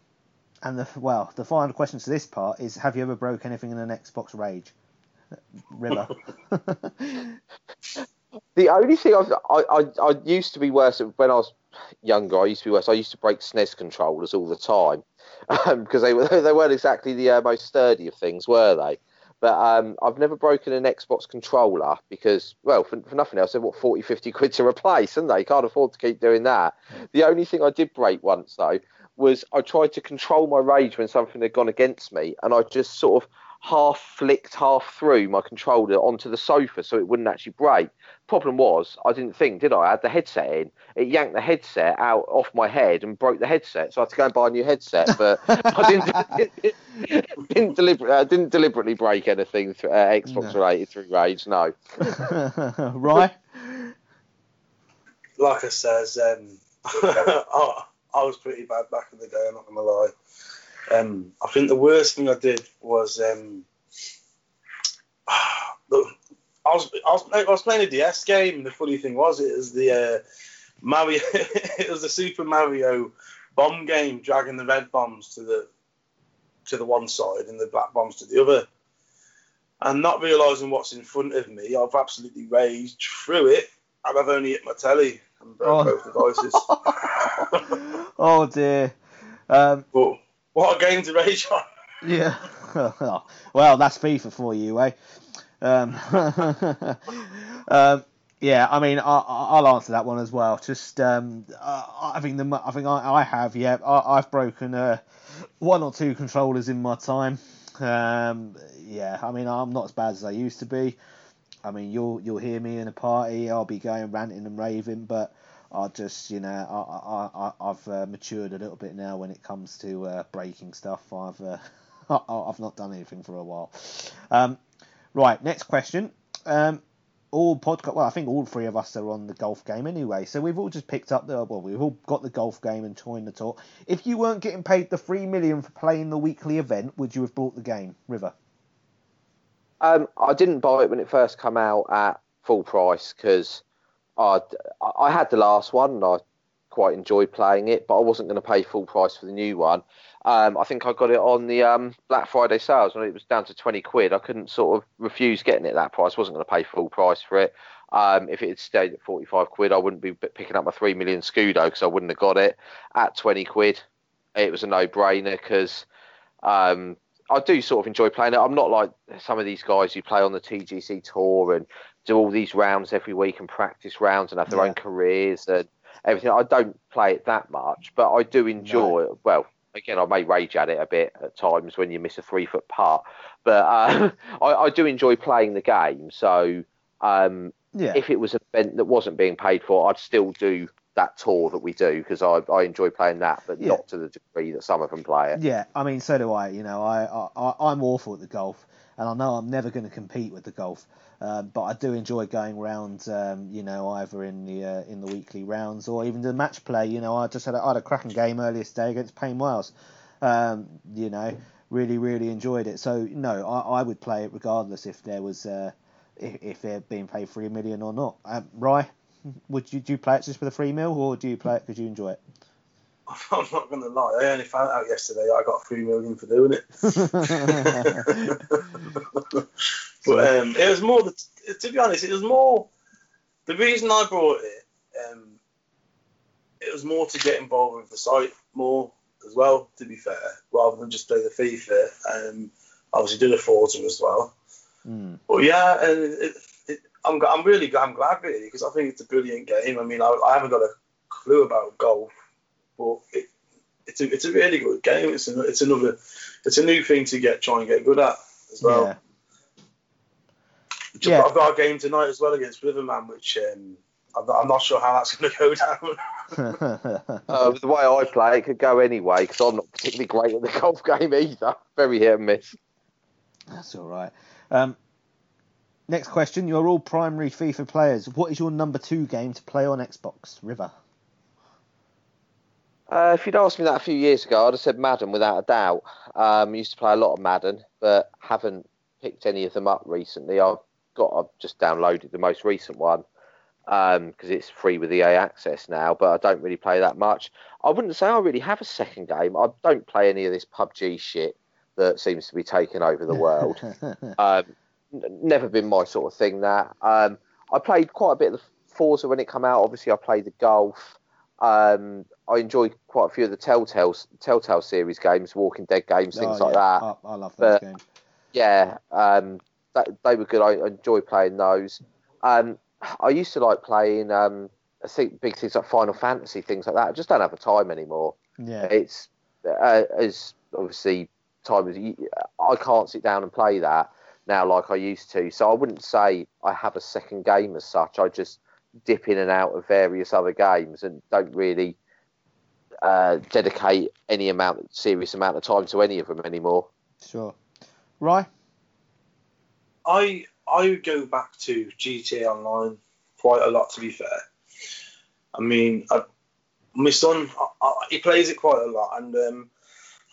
and the well, the final question to this part is: Have you ever broke anything in an Xbox Rage? River. the only thing I've, I, I I used to be worse when I was younger. I used to be worse. I used to break SNES controllers all the time because um, they were they weren't exactly the uh, most sturdy of things, were they? But um, I've never broken an Xbox controller because, well, for, for nothing else, they're what 40, 50 quid to replace, and they can't afford to keep doing that. The only thing I did break once though was I tried to control my rage when something had gone against me, and I just sort of half flicked half through my controller onto the sofa so it wouldn't actually break. Problem was, I didn't think, did I? I had the headset in. It yanked the headset out off my head and broke the headset, so I had to go and buy a new headset. But I didn't didn't, deliber- uh, didn't deliberately break anything uh, Xbox no. related through rage. No. right. Like I says, um, I, I was pretty bad back in the day. I'm not gonna lie. Um, I think the worst thing I did was um, I was, I was I was playing a DS game. And the funny thing was, it was the uh, Mario. it was the Super Mario bomb game, dragging the red bombs to the to the one side and the black bombs to the other. And not realizing what's in front of me, I've absolutely raged through it, and I've only hit my telly and broke oh. both devices. oh dear. Um, but what a game to rage on. Yeah. well, that's FIFA for you, eh? Um, um, yeah, I mean, I, will answer that one as well. Just, um, I think the, I think I, I have, yeah, I, have broken uh, one or two controllers in my time. Um, yeah, I mean, I'm not as bad as I used to be. I mean, you'll you'll hear me in a party, I'll be going ranting and raving, but I just, you know, I, I, I, have uh, matured a little bit now when it comes to uh, breaking stuff. I've uh, I've not done anything for a while. Um, right, next question. Um, all podcast. Well, I think all three of us are on the golf game anyway, so we've all just picked up the. Well, we've all got the golf game and joined the tour. If you weren't getting paid the three million for playing the weekly event, would you have bought the game, River? Um, I didn't buy it when it first came out at full price because I I had the last one and I quite enjoyed playing it, but I wasn't going to pay full price for the new one. Um, I think I got it on the um, Black Friday sales when it was down to 20 quid. I couldn't sort of refuse getting it at that price. Wasn't going to pay full price for it. Um, if it had stayed at 45 quid, I wouldn't be picking up my 3 million Scudo because I wouldn't have got it at 20 quid. It was a no brainer because um, I do sort of enjoy playing it. I'm not like some of these guys who play on the TGC tour and do all these rounds every week and practice rounds and have their yeah. own careers and everything. I don't play it that much, but I do enjoy no. it. Well, again, I may rage at it a bit at times when you miss a three foot putt, but uh, I, I, do enjoy playing the game. So um, yeah. if it was an event that wasn't being paid for, I'd still do that tour that we do because I, I enjoy playing that, but yeah. not to the degree that some of them play it. Yeah, I mean, so do I. You know, I, I I'm awful at the golf, and I know I'm never going to compete with the golf. Um, but I do enjoy going round, um, you know, either in the uh, in the weekly rounds or even the match play. You know, I just had a, I had a cracking game earlier today against Payne Wells. Um, you know, really really enjoyed it. So no, I, I would play it regardless if there was uh, if, if they're being paid three million or not. Um, Rye, would you do you play it just for the free meal or do you play it because you enjoy it? I'm not going to lie. I only found out yesterday I got three million for doing it. but um, it was more. The, to be honest, it was more. The reason I brought it, um, it was more to get involved with the site more as well. To be fair, rather than just play the FIFA. Um, obviously, do the Forza as well. Mm. But yeah, and it, it, I'm I'm really I'm glad really because I think it's a brilliant game. I mean, I, I haven't got a clue about golf, but it, it's a it's a really good game. It's a, it's another it's a new thing to get try and get good at as well. Yeah. Which I've, got, I've got a game tonight as well against Riverman, which um, I'm, not, I'm not sure how that's going to go down. Uh, the way I play, it could go anyway because I'm not particularly great at the golf game either. Very hit and miss. That's all right. Um, next question. You're all primary FIFA players. What is your number two game to play on Xbox? River. Uh, if you'd asked me that a few years ago, I'd have said Madden without a doubt. Um, used to play a lot of Madden, but haven't picked any of them up recently. I've got I've just downloaded the most recent one because um, it's free with EA access now, but I don't really play that much. I wouldn't say I really have a second game. I don't play any of this PUBG shit that seems to be taking over the world. um, n- never been my sort of thing. That um, I played quite a bit of the Forza when it came out. Obviously, I played the golf. Um, I enjoyed quite a few of the Telltale Telltale series games, Walking Dead games, things Oh, like that. I, I love those But- games. Yeah, um, that, they were good. I enjoy playing those. Um, I used to like playing. Um, I think big things like Final Fantasy, things like that. I just don't have the time anymore. Yeah. It's uh, as obviously time is. I can't sit down and play that now like I used to. So I wouldn't say I have a second game as such. I just dip in and out of various other games and don't really uh, dedicate any amount, serious amount of time to any of them anymore. Sure. right. I I go back to GTA Online quite a lot. To be fair, I mean, I, my son I, I, he plays it quite a lot, and um,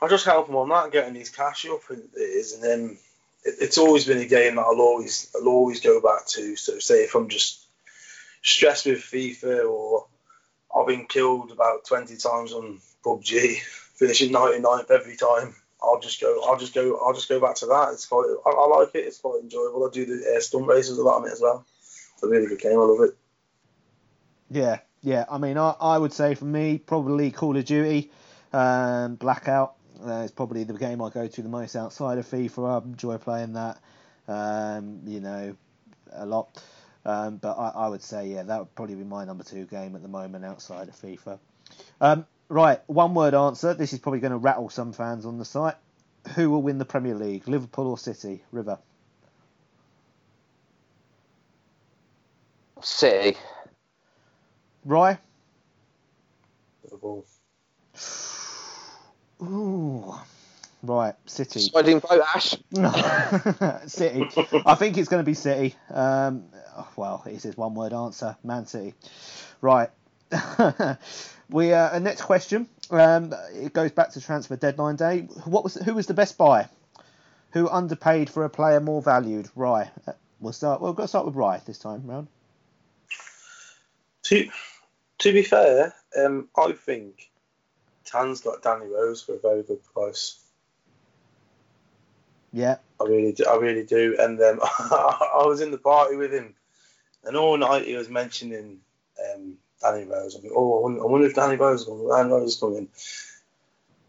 I just help him on that, getting his cash up, and it is, and then it, it's always been a game that I'll always I'll always go back to. So say if I'm just stressed with FIFA or I've been killed about 20 times on PUBG, finishing 99th every time. I'll just go. I'll just go. I'll just go back to that. It's quite. I, I like it. It's quite enjoyable. I do the air stunt races a lot on it as well. It's a really good game. I love it. Yeah, yeah. I mean, I, I would say for me, probably Call of Duty, um, Blackout uh, is probably the game I go to the most outside of FIFA. I enjoy playing that, um, you know, a lot. Um, but I, I would say, yeah, that would probably be my number two game at the moment outside of FIFA. Um, right, one word answer. This is probably going to rattle some fans on the site. Who will win the Premier League, Liverpool or City? River. City. Rye. Liverpool. Ooh. Right, City. Sliding vote, Ash. No, City. I think it's going to be City. Um, well, it is says one word answer. Man City. Right. we uh, next question. Um, it goes back to transfer deadline day. What was who was the best buy? Who underpaid for a player more valued? Rye. Uh, We'll start. We'll go start with Rye this time round. To to be fair, um, I think Tan's got Danny Rose for a very good price. Yeah. I really do. I really do. And um, I was in the party with him, and all night he was mentioning um, Danny Rose. I'm like, oh, I wonder, if Danny Rose is coming. Danny Rose is coming.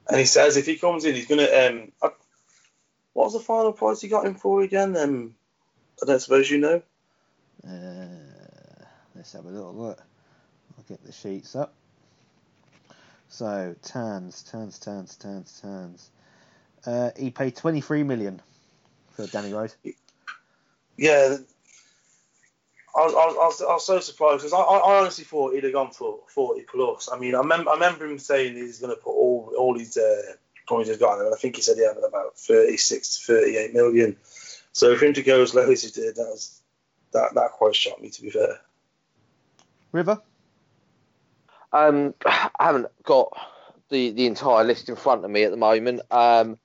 And he says if he comes in, he's gonna. Um, I, what was the final price he got him for again? Um, I don't suppose you know. Uh, let's have a little look. I'll get the sheets up. So Tans, Tans, Tans, Tans, Tans. Uh, he paid 23 million for Danny Rose. Yeah. I was, I was, I was, I was so surprised because I, I I honestly thought he'd have gone for 40 plus. I mean, I, mem- I remember him saying he's going to put all all his uh, coins he's got in, and I think he said he had about 36 to 38 million. So for him to go as low as he did, that was that that quite shocked me. To be fair, River. Um, I haven't got the, the entire list in front of me at the moment. Um,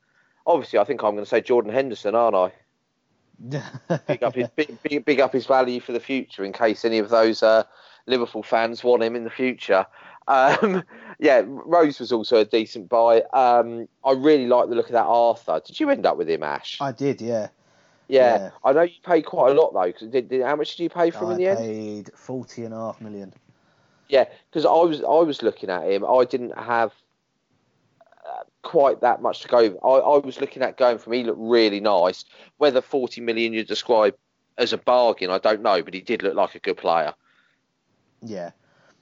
obviously, I think I'm going to say Jordan Henderson, aren't I? big up his big, big, big up his value for the future in case any of those uh, Liverpool fans want him in the future. Um, yeah, Rose was also a decent buy. Um, I really like the look of that Arthur. Did you end up with him, Ash? I did, yeah. Yeah, Yeah. I know you paid quite a lot though. 'cause did, did, how much did you pay for him in the end? I paid forty and a half million. Yeah, because I was I was looking at him. I didn't have quite that much to go. I, I was looking at going from. He looked really nice. Whether forty million you describe as a bargain, I don't know, but he did look like a good player. Yeah,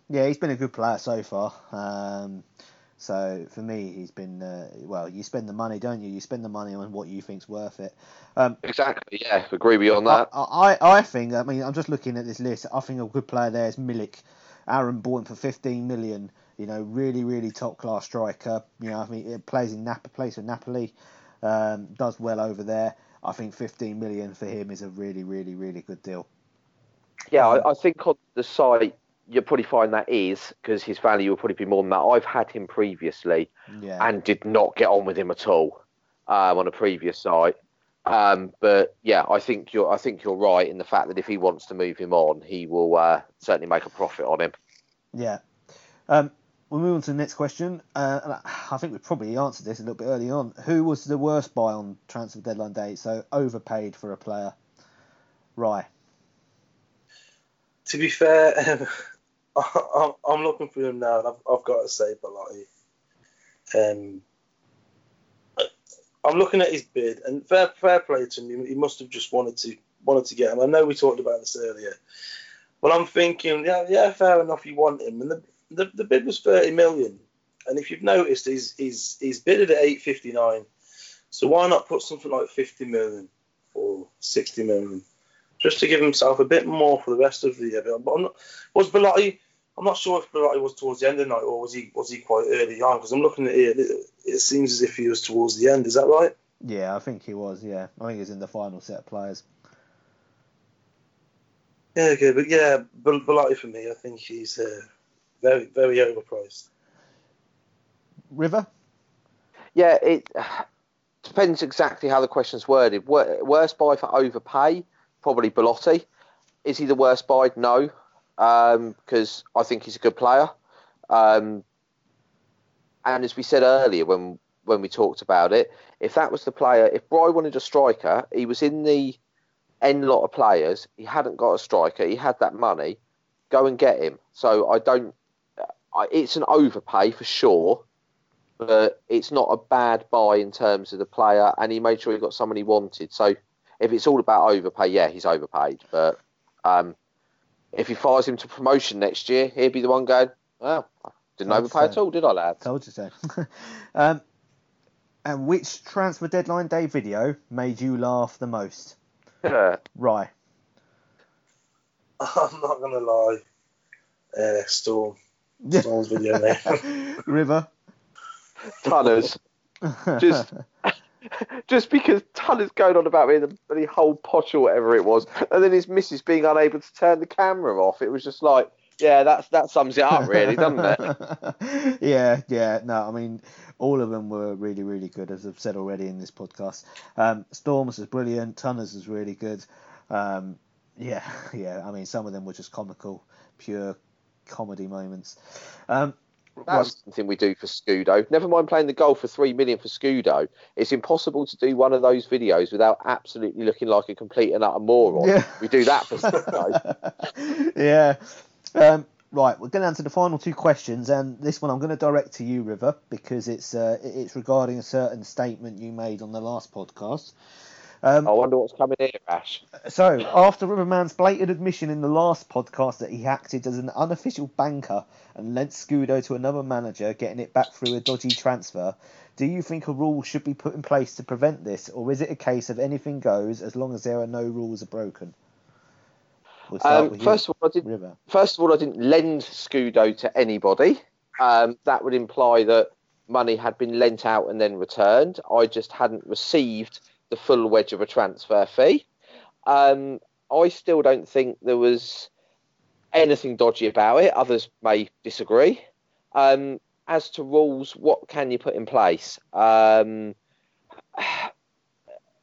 yeah, he's been a good player so far. Um, so for me, he's been uh, well. You spend the money, don't you? You spend the money on what you think's worth it. Um, Exactly. Yeah, agree with you on that. I, I, I think. I mean, I'm just looking at this list. I think a good player there is Milik. Aaron him for 15 million. You know, really, really top class striker. You know, I mean, it plays in Napa, plays for Napoli, um, does well over there. I think 15 million for him is a really, really, really good deal. Yeah, I, I think on the site you'll probably find that is because his value will probably be more than that. I've had him previously Yeah. and did not get on with him at all um, on a previous site. Um, but yeah, I think you're I think you're right in the fact that if he wants to move him on, he will uh, certainly make a profit on him. Yeah. Um, we'll move on to the next question. Uh, I think we probably answered this a little bit early on. Who was the worst buy on transfer deadline day? So overpaid for a player. Right. To be fair, um, I'm, looking for him now, and I've, I've got to say Belotti. Um, I'm looking at his bid, and fair fair play to him. He must have just wanted to wanted to get him. I know we talked about this earlier, but I'm thinking, yeah, yeah, fair enough. You want him, and the the, the bid was 30 million. And if you've noticed, he's he's he's bidded at 859. So why not put something like 50 million or 60 million? just to give himself a bit more for the rest of the year. But I'm not, was Belotti? I'm not sure if Belotti was towards the end of the night or was he was he quite early on? Because I'm looking at it, it, it seems as if he was towards the end. Is that right? Yeah, I think he was. Yeah, I think he was in the final set of players. Yeah, okay, but yeah, Bel- Belotti for me, I think he's uh, very very overpriced. River. Yeah, it depends exactly how the question's worded. Worst buy for overpay, probably Belotti. Is he the worst buy? No, because I think he's a good player. Um, and as we said earlier when when we talked about it, if that was the player, if Bry wanted a striker, he was in the end lot of players. He hadn't got a striker. He had that money. Go and get him. So I don't. I, it's an overpay for sure but it's not a bad buy in terms of the player, and he made sure he got someone he wanted. So if it's all about overpay, yeah, he's overpaid. But um, if he fires him to promotion next year, he'll be the one going, well, I didn't I'd overpay at all, did I, lad? Told you so. um, and which transfer deadline day video made you laugh the most? Right. I'm not gonna lie, uh, Storm Storm's video name. River. Tunners. Just- Just because Tunner's going on about me in the bloody whole potch or whatever it was, and then his missus being unable to turn the camera off, it was just like, yeah, that's that sums it up, really, doesn't it? yeah, yeah. No, I mean, all of them were really, really good, as I've said already in this podcast. Um, Storms was brilliant. Tunners was really good. Um, yeah, yeah. I mean, some of them were just comical, pure comedy moments. Um, That's something we do for Scudo. Never mind playing the goal for three million for Scudo. It's impossible to do one of those videos without absolutely looking like a complete and utter moron. Yeah. We do that for Scudo. yeah. Um, right, we're going to answer the final two questions, and this one I'm going to direct to you, River, because it's uh, it's regarding a certain statement you made on the last podcast. Um, I wonder what's coming here, Ash. So, after Riverman's blatant admission in the last podcast that he acted as an unofficial banker and lent Scudo to another manager, getting it back through a dodgy transfer, do you think a rule should be put in place to prevent this, or is it a case of anything goes as long as there are no rules are broken? We'll Um, first of all, River. first of all, I didn't lend Scudo to anybody. Um, that would imply that money had been lent out and then returned. I just hadn't received the full wedge of a transfer fee. Um, I still don't think there was anything dodgy about it. Others may disagree. Um, as to rules, what can you put in place? Um,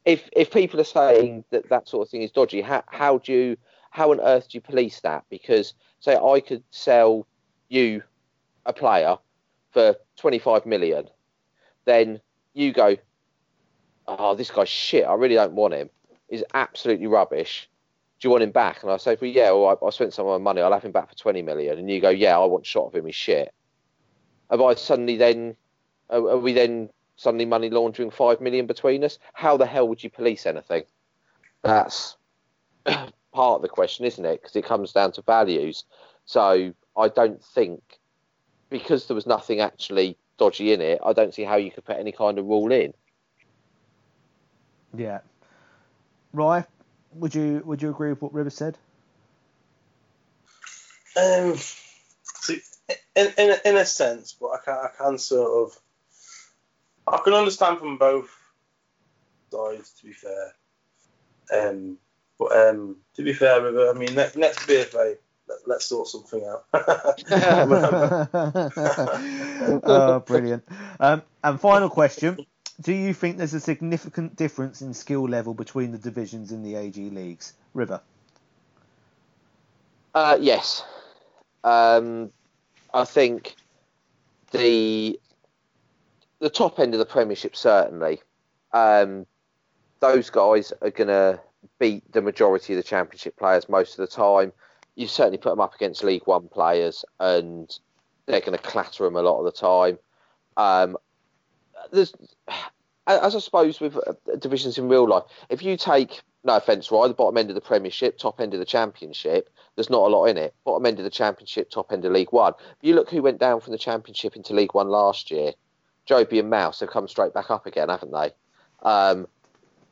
if if people are saying that that sort of thing is dodgy, how how do you how on earth do you police that? Because say I could sell you a player for 25 million, then you go, oh, this guy's shit. I really don't want him. He's absolutely rubbish. Do you want him back? And I say, well, yeah, well, I, I spent some of my money. I'll have him back for 20 million. And you go, yeah, I want shot of him. He's shit. Have I suddenly then, are, are we then suddenly money laundering 5 million between us? How the hell would you police anything? That's part of the question, isn't it? Because it comes down to values. So I don't think, because there was nothing actually dodgy in it, I don't see how you could put any kind of rule in. Yeah. Rye, would you would you agree with what River said? Um, see, in, in, a- in a sense, but I can, I can sort of. I can understand from both sides, to be fair. Um, but um, to be fair, River, I mean, next, next BFA, let, let's sort something out. oh, brilliant. Um, and final question. Do you think there's a significant difference in skill level between the divisions in the AG leagues? River. Uh, yes. Um, I think the the top end of the Premiership certainly. Um, those guys are going to beat the majority of the Championship players most of the time. You certainly put them up against League One players, and they're going to clatter them a lot of the time. Um, there's, as I suppose with uh, divisions in real life, if you take no offence, right, the bottom end of the Premiership, top end of the Championship, there's not a lot in it. Bottom end of the Championship, top end of League One. But you look who went down from the Championship into League One last year. Joby and Mouse have come straight back up again, haven't they? Um,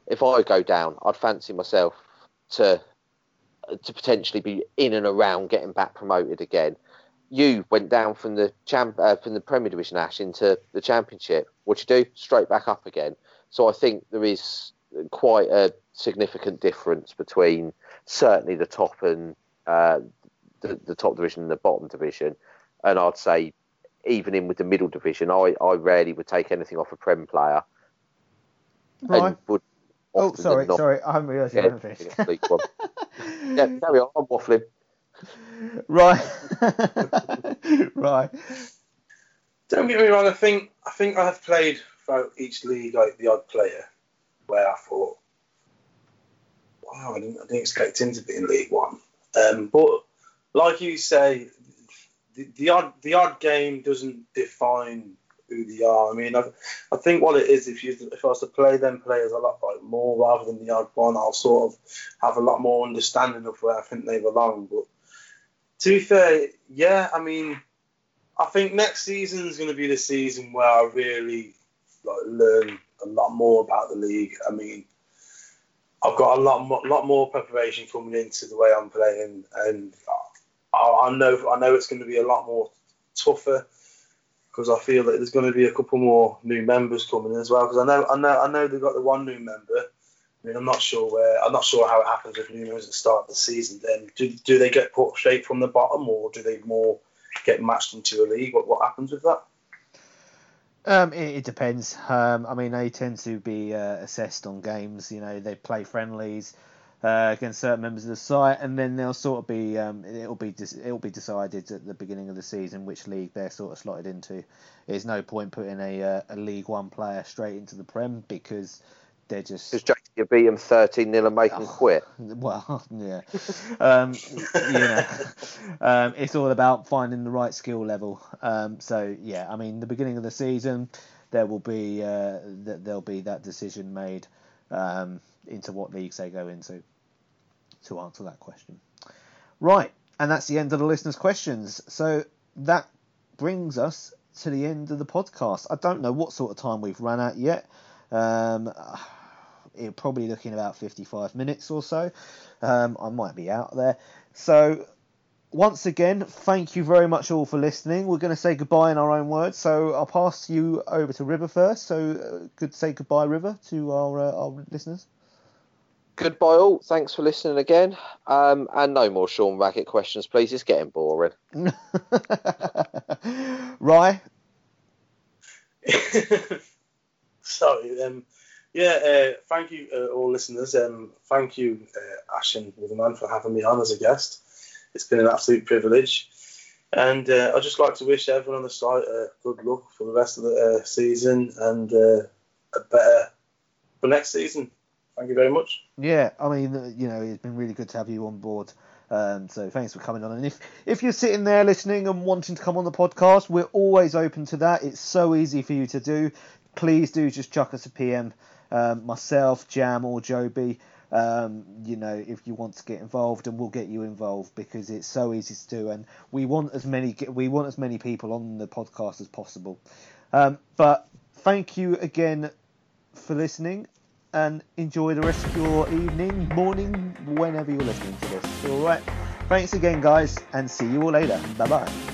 if I go down, I'd fancy myself to to potentially be in and around getting back promoted again. You went down from the champ uh, from the Premier Division Ash into the Championship. What you do? Straight back up again. So I think there is quite a significant difference between certainly the top and uh, the, the top division and the bottom division. And I'd say even in with the middle division, I, I rarely would take anything off a Prem player. Right. And would Oh, sorry, not sorry. I haven't realised you hadn't anything finished. against League One. yeah, carry on. I'm waffling. right. right. Don't get me wrong. I think I think I have played throughout each league like the odd player where I thought, wow, I didn't, I didn't expect him to be in League One. Um, but like you say, the, the odd the odd game doesn't define who they are. I mean, I, I think what it is if you if I was to play them players a lot like more rather than the odd one, I'll sort of have a lot more understanding of where I think they belong. But to be fair, yeah, I mean. I think next season is going to be the season where I really like, learn a lot more about the league. I mean, I've got a lot more, lot more preparation coming into the way I'm playing, and I, I know I know it's going to be a lot more tougher because I feel that there's going to be a couple more new members coming as well. Because I know I know I know they've got the one new member. I mean, I'm not sure where I'm not sure how it happens with new members at the start of the season. Then do, do they get put straight from the bottom, or do they more get matched into a league? What what happens with that? Um, it, it depends. Um, I mean, they tend to be uh, assessed on games. You know, they play friendlies uh, against certain members of the site, and then they'll sort of be um, it'll be dis- it'll be decided at the beginning of the season which league they're sort of slotted into. There's no point putting a uh, a League One player straight into the Prem because they're just Because Jack, you beat him 13 0 and make Oh. quit. well, yeah. Um, you know, um, it's all about finding the right skill level. Um, so yeah, I mean, the beginning of the season, there will be uh, th- there'll be that decision made um, into what leagues they go into to answer that question. Right, and that's the end of the listeners' questions. So that brings us to the end of the podcast. I don't know what sort of time we've run at yet. Um, it probably looking about 55 minutes or so. Um, I might be out there. So, once again, thank you very much all for listening. We're going to say goodbye in our own words. So, I'll pass you over to River first. So, uh, good say goodbye, River, to our, uh, our listeners. Goodbye, all. Thanks for listening again. Um, and no more Sean Raggett questions, please. It's getting boring. Rye, Sorry, um, yeah, uh, thank you, uh, all listeners. Um, thank you, uh, Ash and Riverman, for having me on as a guest. It's been an absolute privilege. And uh, I'd just like to wish everyone on the site uh, good luck for the rest of the uh, season and uh, a better for next season. Thank you very much. Yeah, I mean, you know, it's been really good to have you on board. Um, so thanks for coming on. And if if you're sitting there listening and wanting to come on the podcast, we're always open to that. It's so easy for you to do. Please do just chuck us a PM. Um, myself, Jam, or Joby. Um, you know, if you want to get involved, and we'll get you involved because it's so easy to do, and we want as many we want as many people on the podcast as possible. Um, but thank you again for listening, and enjoy the rest of your evening, morning, whenever you're listening to this. All right. Thanks again, guys, and see you all later. Bye bye.